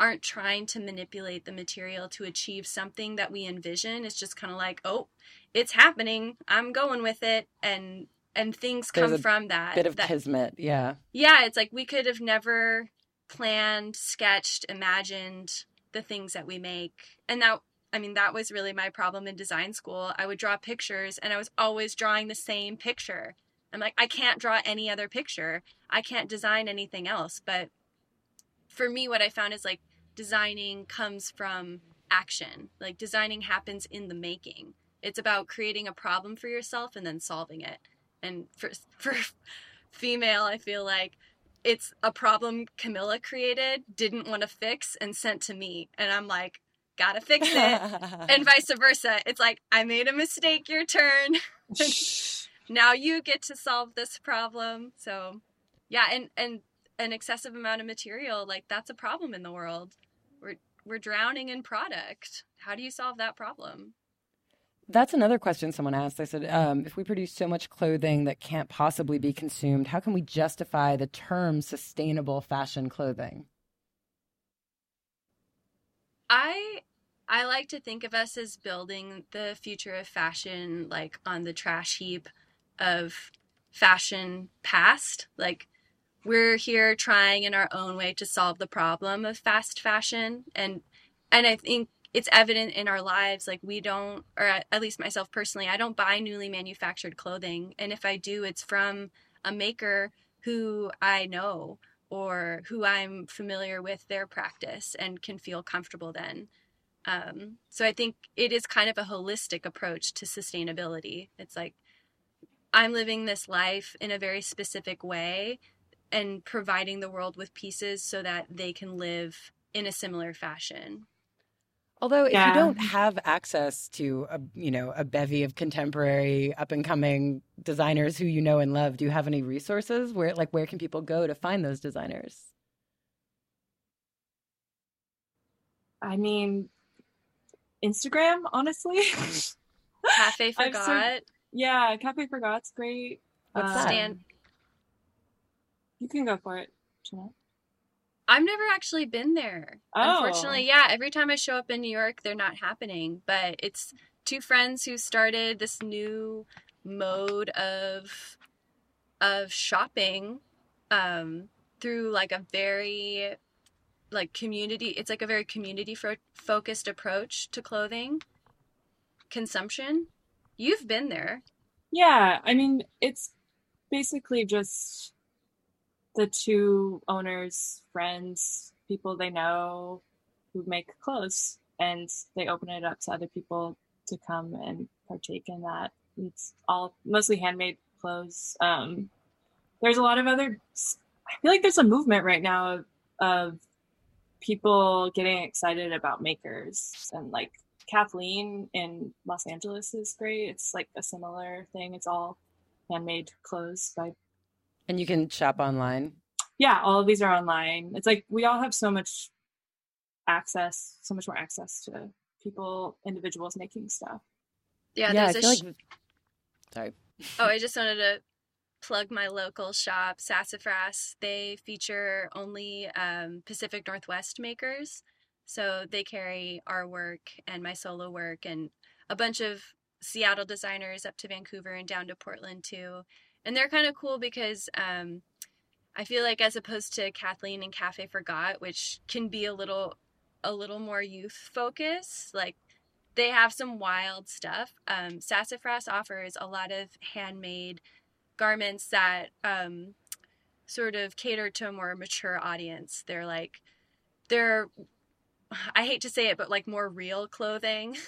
aren't trying to manipulate the material to achieve something that we envision. It's just kind of like, oh, it's happening. I'm going with it, and and things come from that. Bit of that, kismet, yeah. Yeah, it's like we could have never planned, sketched, imagined the things that we make, and that I mean, that was really my problem in design school. I would draw pictures and I was always drawing the same picture. I'm like, I can't draw any other picture. I can't design anything else. But for me, what I found is like designing comes from action. Like designing happens in the making. It's about creating a problem for yourself and then solving it. And for, for FEMAIL, I feel like it's a problem Camilla created, didn't want to fix, and sent to me. And I'm like, gotta fix it. and vice versa. It's like, I made a mistake, your turn. now you get to solve this problem. So yeah, and and an excessive amount of material, like that's a problem in the world. We're drowning in product. How do you solve that problem? That's another question someone asked. I said, um, if we produce so much clothing that can't possibly be consumed, how can we justify the term sustainable fashion clothing? I I like to think of us as building the future of fashion like on the trash heap of fashion past. Like we're here trying in our own way to solve the problem of fast fashion and and I think it's evident in our lives like we don't or at least myself personally I don't buy newly manufactured clothing and if I do it's from a maker who I know or who I'm familiar with their practice and can feel comfortable then. Um, so I think it is kind of a holistic approach to sustainability. It's like I'm living this life in a very specific way and providing the world with pieces so that they can live in a similar fashion. Although if yeah. you don't have access to a you know a bevy of contemporary up and coming designers who you know and love, do you have any resources where like where can people go to find those designers? I mean, Instagram, honestly. Cafe Forgot. So, yeah, Cafe Forgot's great. What's um, that? Stan- you can go for it, Janelle. I've never actually been there. Oh. Unfortunately, yeah, every time I show up in New York, they're not happening. But it's two friends who started this new mode of of shopping um, through like a very like community it's like a very community fo- focused approach to clothing consumption you've been there yeah i mean it's basically just the two owners friends people they know who make clothes and they open it up to other people to come and partake in that it's all mostly handmade clothes um, there's a lot of other i feel like there's a movement right now of, of people getting excited about makers and like Kathleen in Los Angeles is great. It's like a similar thing. It's all handmade clothes by And you can shop online. Yeah, all of these are online. It's like we all have so much access, so much more access to people, individuals making stuff. Yeah, yeah I feel sh- like Sorry. Oh, I just wanted to plug my local shop, Sassafras. They feature only um, Pacific Northwest makers. So they carry our work and my solo work and a bunch of Seattle designers up to Vancouver and down to Portland too. And they're kind of cool because um, I feel like as opposed to Kathleen and Cafe Forgot, which can be a little a little more youth focused, like they have some wild stuff. Um, Sassafras offers a lot of handmade garments that um, sort of cater to a more mature audience. They're like, they're, I hate to say it, but like more real clothing.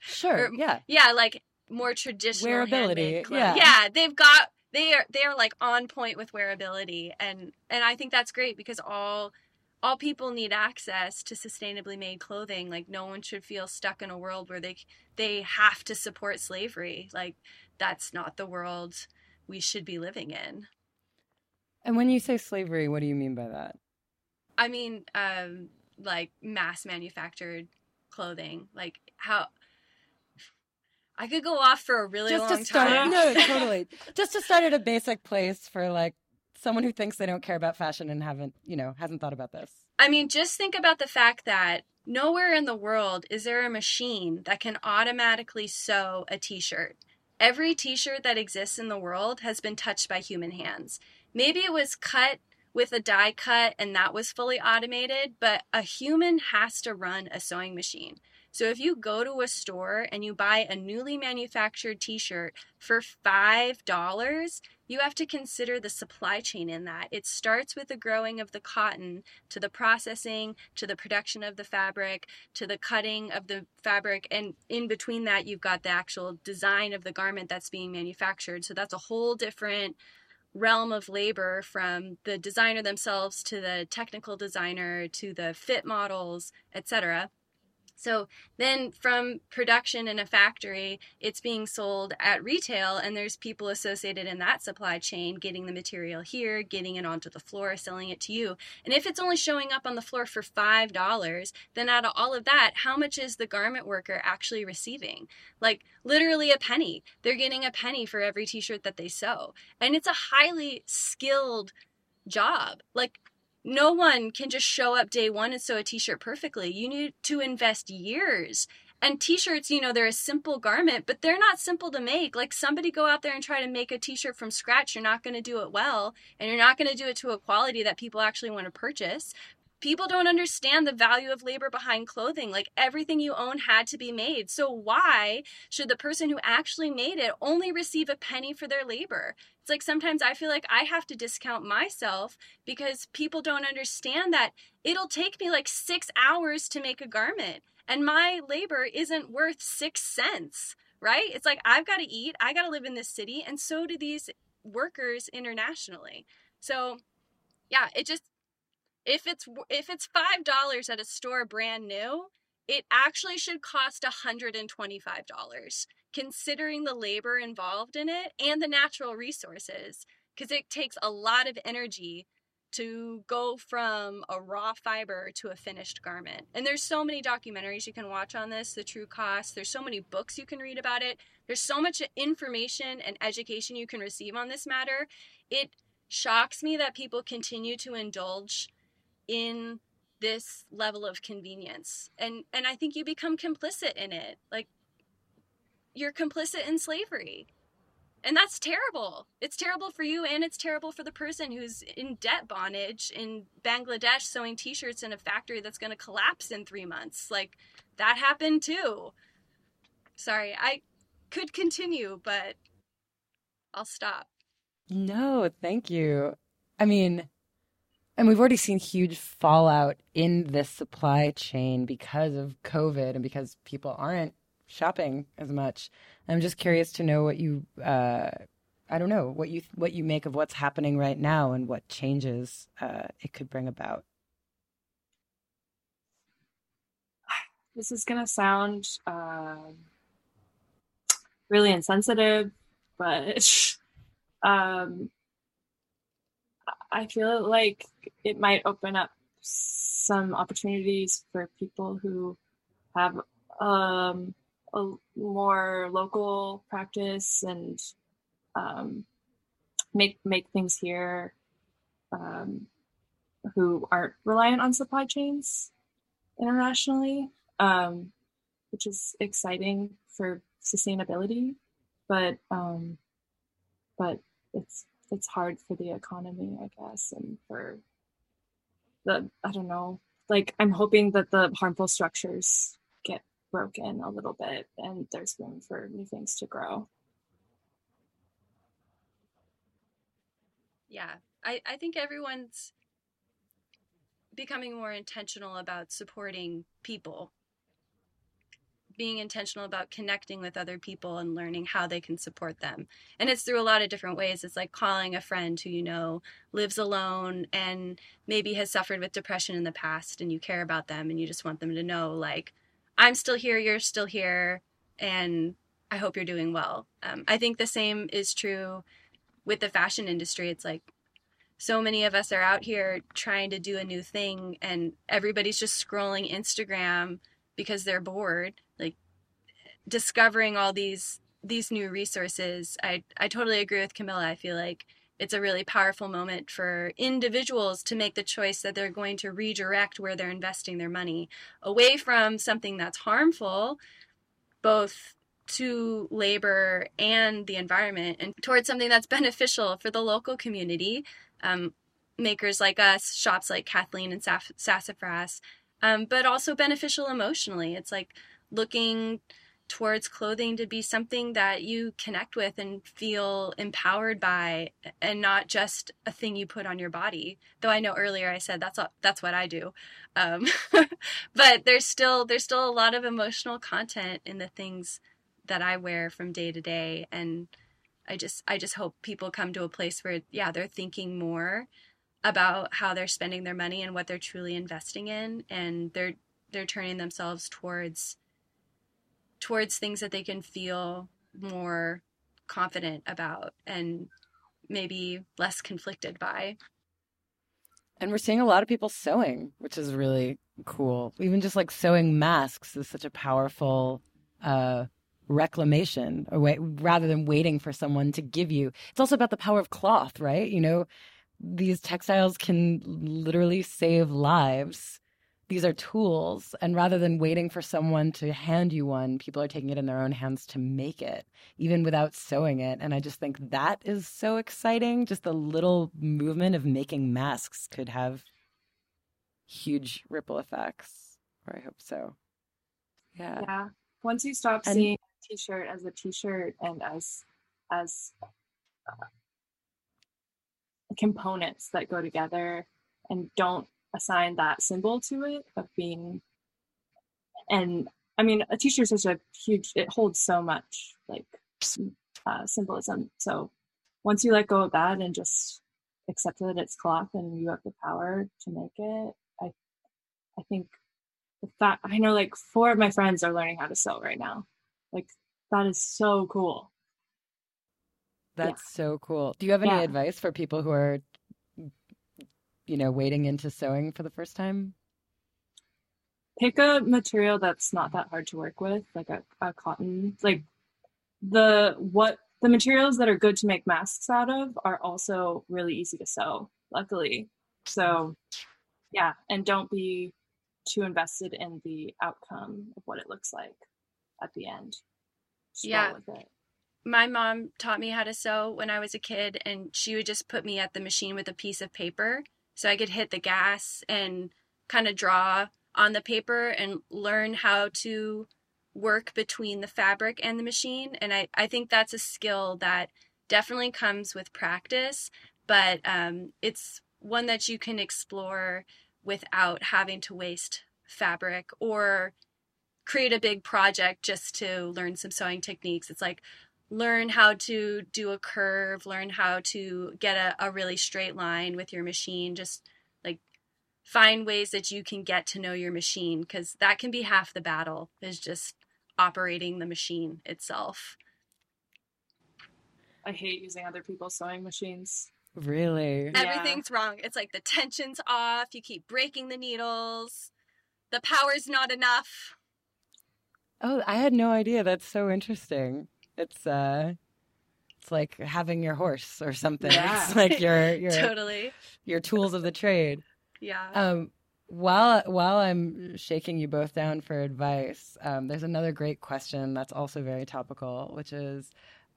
Sure. or, yeah. Yeah, like more traditional wearability. Yeah. Yeah, they've got they are they are like on point with wearability, and and I think that's great because all all people need access to sustainably made clothing like no one should feel stuck in a world where they they have to support slavery like that's not the world we should be living in. And when you say slavery, what do you mean by that? I mean, um, like mass manufactured clothing. Like how I could go off for a really Just long to start, time. No, totally. Just to start at a basic place for like someone who thinks they don't care about fashion and haven't, you know, hasn't thought about this. I mean, just think about the fact that nowhere in the world is there a machine that can automatically sew a t-shirt. Every t shirt that exists in the world has been touched by human hands. Maybe it was cut with a die cut and that was fully automated, but a human has to run a sewing machine. So if you go to a store and you buy a newly manufactured t shirt for $5, you have to consider the supply chain in that. It starts with the growing of the cotton to the processing to the production of the fabric to the cutting of the fabric. And in between that, you've got the actual design of the garment that's being manufactured. So that's a whole different realm of labor from the designer themselves to the technical designer to the fit models, etc. So then from production in a factory, it's being sold at retail, and there's people associated in that supply chain getting the material here, getting it onto the floor, selling it to you. And if it's only showing up on the floor for $5, then out of all of that, how much is the garment worker actually receiving? Like literally a penny. They're getting a penny for every t shirt that they sew. And it's a highly skilled job. Like no one can just show up day one and sew a t-shirt perfectly. You need to invest years. And t-shirts, you know, they're a simple garment, but they're not simple to make. Like somebody go out there and try to make a t-shirt from scratch, you're not going to do it well, and you're not going to do it to a quality that people actually want to purchase people don't understand the value of labor behind clothing. Like everything you own had to be made. So why should the person who actually made it only receive a penny for their labor? It's like sometimes I feel like I have to discount myself because people don't understand that it'll take me like six hours to make a garment and my labor isn't worth six cents, right? It's like I've got to eat, I got to live in this city, and so do these workers internationally. So yeah, it just if it's if it's five dollars at a store brand new, it actually should cost $125 considering the labor involved in it and the natural resources because it takes a lot of energy to go from a raw fiber to a finished garment. And there's so many documentaries you can watch on this, the true cost. There's so many books you can read about it. There's so much information and education you can receive on this matter. It shocks me that people continue to indulge in this level of convenience. And and I think you become complicit in it. Like you're complicit in slavery. And that's terrible. It's terrible for you and it's terrible for the person who's in debt bondage in Bangladesh sewing t-shirts in a factory that's going to collapse in 3 months. Like that happened too. Sorry, I could continue, but I'll stop. No, thank you. I mean, and we've already seen huge fallout in this supply chain because of COVID and because people aren't shopping as much. I'm just curious to know what you, uh, I don't know, what you what you make of what's happening right now and what changes uh, it could bring about. This is gonna sound uh, really insensitive, but um, I feel like it might open up some opportunities for people who have um, a more local practice and um, make make things here um, who aren't reliant on supply chains internationally, um, which is exciting for sustainability. But um, but it's it's hard for the economy, I guess, and for the I don't know. Like I'm hoping that the harmful structures get broken a little bit and there's room for new things to grow. Yeah. I, I think everyone's becoming more intentional about supporting people being intentional about connecting with other people and learning how they can support them. And it's through a lot of different ways. It's like calling a friend who you know lives alone and maybe has suffered with depression in the past and you care about them and you just want them to know, like, I'm still here, you're still here, and I hope you're doing well. Um, I think the same is true with the fashion industry. It's like, so many of us are out here trying to do a new thing and everybody's just scrolling Instagram because they're bored discovering all these these new resources i i totally agree with camilla i feel like it's a really powerful moment for individuals to make the choice that they're going to redirect where they're investing their money away from something that's harmful both to labor and the environment and towards something that's beneficial for the local community um, makers like us shops like kathleen and sassafras um, but also beneficial emotionally. It's like looking towards clothing to be something that you connect with and feel empowered by and not just a thing you put on your body. Though i know earlier i said that's all, that's what i do. Um, but there's still there's still a lot of emotional content in the things that i wear from day to day. And i just i just hope people come to a place where yeah they're thinking more about how they're spending their money and what they're truly investing in. And they're they're turning themselves towards towards things that they can feel more confident about and maybe less conflicted by. And we're seeing a lot of people sewing which is really cool. Even just like sewing masks is such a powerful uh reclamation way, rather than waiting for someone to give you. It's also about the power of cloth right? You know these textiles can literally save lives. These are tools. And rather than waiting for someone to hand you one, people are taking it in their own hands to make it, even without sewing it. And I just think that is so exciting. Just the little movement of making masks could have huge ripple effects. Or I hope so. Yeah. Yeah. Once you stop and, seeing a t-shirt as a t-shirt and as as uh, components that go together and don't assign that symbol to it of being and i mean a t-shirt is such a huge it holds so much like uh, symbolism so once you let go of that and just accept that it's cloth and you have the power to make it i i think that i know like four of my friends are learning how to sew right now like that is so cool that's yeah. so cool. Do you have any yeah. advice for people who are you know, wading into sewing for the first time? Pick a material that's not that hard to work with, like a, a cotton. Like the what the materials that are good to make masks out of are also really easy to sew, luckily. So yeah, and don't be too invested in the outcome of what it looks like at the end. Just yeah. My mom taught me how to sew when I was a kid, and she would just put me at the machine with a piece of paper so I could hit the gas and kind of draw on the paper and learn how to work between the fabric and the machine. And I, I think that's a skill that definitely comes with practice, but um, it's one that you can explore without having to waste fabric or create a big project just to learn some sewing techniques. It's like learn how to do a curve, learn how to get a, a really straight line with your machine, just like find ways that you can get to know your machine because that can be half the battle is just operating the machine itself. I hate using other people's sewing machines. Really? Everything's yeah. wrong. It's like the tension's off, you keep breaking the needles, the power's not enough. Oh, I had no idea. That's so interesting. It's uh it's like having your horse or something. Yeah. It's like your your totally your tools of the trade. Yeah. Um while while I'm shaking you both down for advice, um, there's another great question that's also very topical, which is,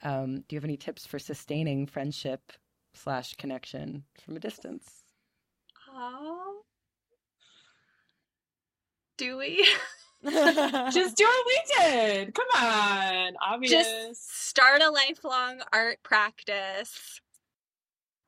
um, do you have any tips for sustaining friendship slash connection from a distance? Oh, do we? Just do what we did. Come on, obvious. Just start a lifelong art practice.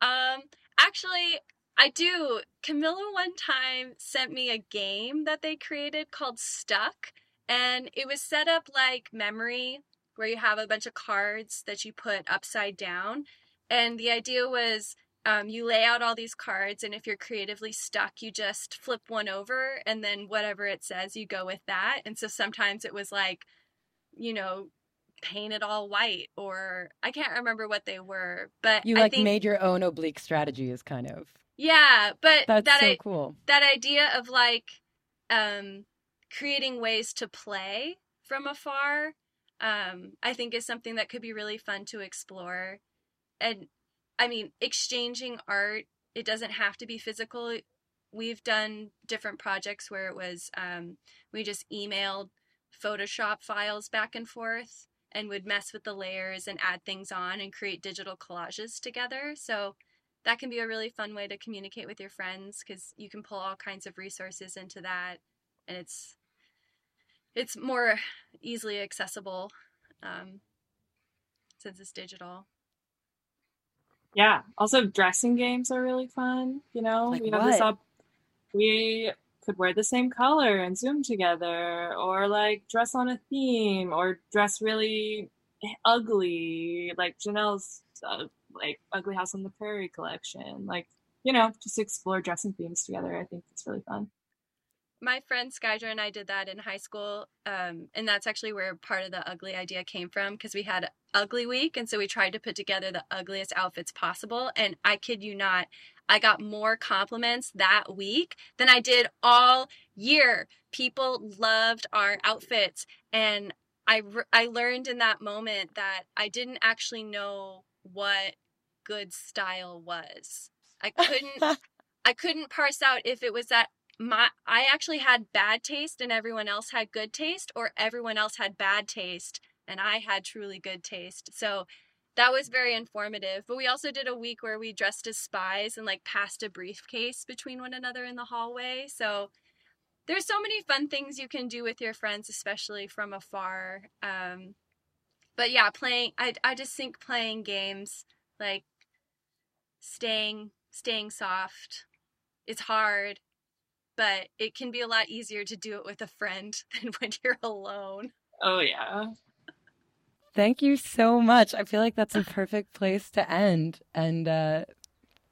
Um, actually, I do. Camilla one time sent me a game that they created called Stuck, and it was set up like memory, where you have a bunch of cards that you put upside down. And the idea was um, you lay out all these cards, and if you're creatively stuck, you just flip one over, and then whatever it says, you go with that. And so sometimes it was like, you know, paint it all white, or I can't remember what they were, but you like think... made your own oblique strategies, kind of. Yeah, but that's that so I, cool. That idea of like um, creating ways to play from afar, um, I think is something that could be really fun to explore. And I mean, exchanging art, it doesn't have to be physical. We've done different projects where it was um, we just emailed Photoshop files back and forth and would mess with the layers and add things on and create digital collages together. So that can be a really fun way to communicate with your friends because you can pull all kinds of resources into that and it's it's more easily accessible um, since it's digital yeah also dressing games are really fun you know like we have this up we could wear the same color and zoom together or like dress on a theme or dress really ugly like janelle's uh, like Ugly House on the Prairie collection. Like, you know, just explore dressing themes together. I think it's really fun. My friend Skydra and I did that in high school. Um, and that's actually where part of the ugly idea came from because we had Ugly Week. And so we tried to put together the ugliest outfits possible. And I kid you not, I got more compliments that week than I did all year. People loved our outfits. And I, I learned in that moment that I didn't actually know what good style was. I couldn't I couldn't parse out if it was that my I actually had bad taste and everyone else had good taste or everyone else had bad taste and I had truly good taste. So that was very informative. But we also did a week where we dressed as spies and like passed a briefcase between one another in the hallway. So there's so many fun things you can do with your friends, especially from afar. Um, but yeah, playing. I I just think playing games like staying staying soft. It's hard, but it can be a lot easier to do it with a friend than when you're alone. Oh yeah. Thank you so much. I feel like that's a perfect place to end. And uh,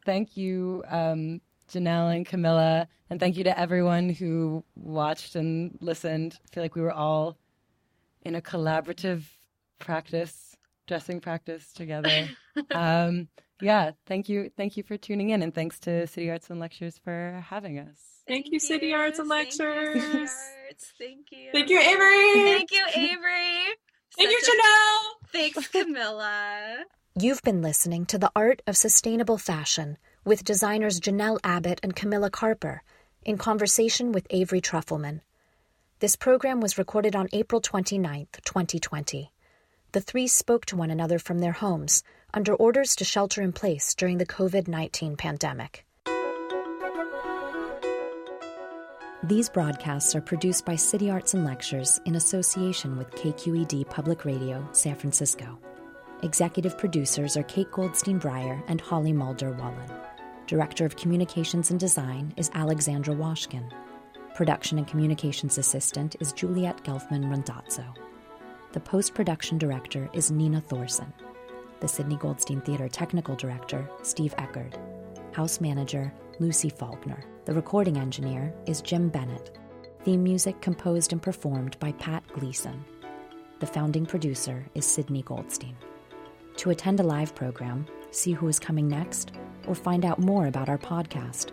thank you, um, Janelle and Camilla. And thank you to everyone who watched and listened. I feel like we were all in a collaborative practice, dressing practice together. um, yeah, thank you. Thank you for tuning in. And thanks to City Arts and Lectures for having us. Thank, thank you, City Arts and Lectures. Thank you, Arts. Thank you. Thank you, Avery. Thank you, Avery. Thank you, Janelle. Thanks, Camilla. You've been listening to The Art of Sustainable Fashion with designers Janelle Abbott and Camilla Carper in conversation with Avery Trufelman. This program was recorded on April 29th, 2020. The three spoke to one another from their homes under orders to shelter in place during the COVID 19 pandemic. These broadcasts are produced by City Arts and Lectures in association with KQED Public Radio, San Francisco. Executive producers are Kate Goldstein Breyer and Holly Mulder Wallen. Director of Communications and Design is Alexandra Washkin. Production and Communications Assistant is Juliet Gelfman Randazzo. The post production director is Nina Thorson. The Sydney Goldstein Theater Technical Director, Steve Eckerd. House Manager, Lucy Faulkner. The recording engineer is Jim Bennett. Theme music composed and performed by Pat Gleason. The founding producer is Sydney Goldstein. To attend a live program, see who is coming next, or find out more about our podcast,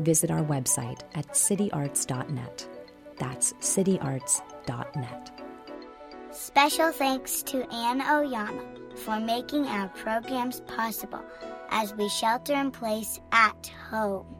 visit our website at cityarts.net. That's cityarts.net. Special thanks to Ann Oyama for making our programs possible as we shelter in place at home.